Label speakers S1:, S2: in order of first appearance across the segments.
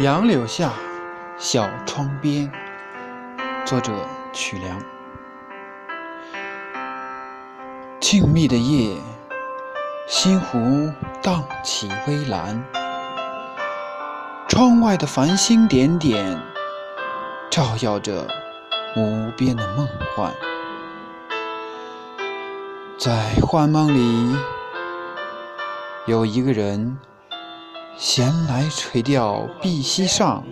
S1: 杨柳下，小窗边。作者：曲梁。静谧的夜，西湖荡起微澜，窗外的繁星点点，照耀着无边的梦幻。在幻梦里，有一个人。闲来垂钓碧溪上，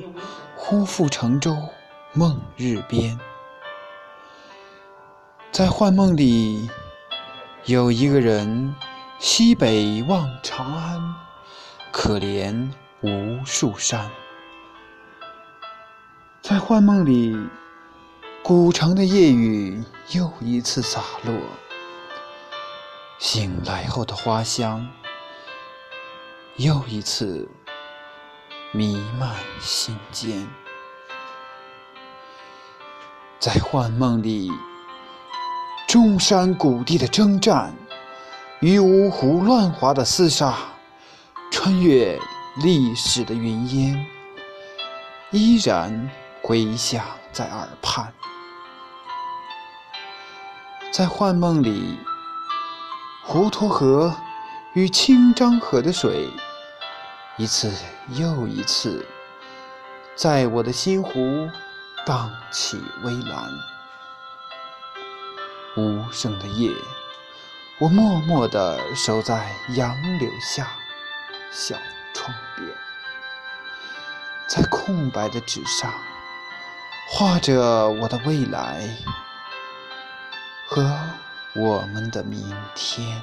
S1: 忽复乘舟梦日边。在幻梦里，有一个人西北望长安，可怜无数山。在幻梦里，古城的夜雨又一次洒落，醒来后的花香。又一次弥漫心间，在幻梦里，中山谷地的征战与五胡乱华的厮杀，穿越历史的云烟，依然回响在耳畔。在幻梦里，滹沱河。与清漳河的水，一次又一次，在我的心湖荡起微澜。无声的夜，我默默地守在杨柳下，小窗边，在空白的纸上画着我的未来和我们的明天。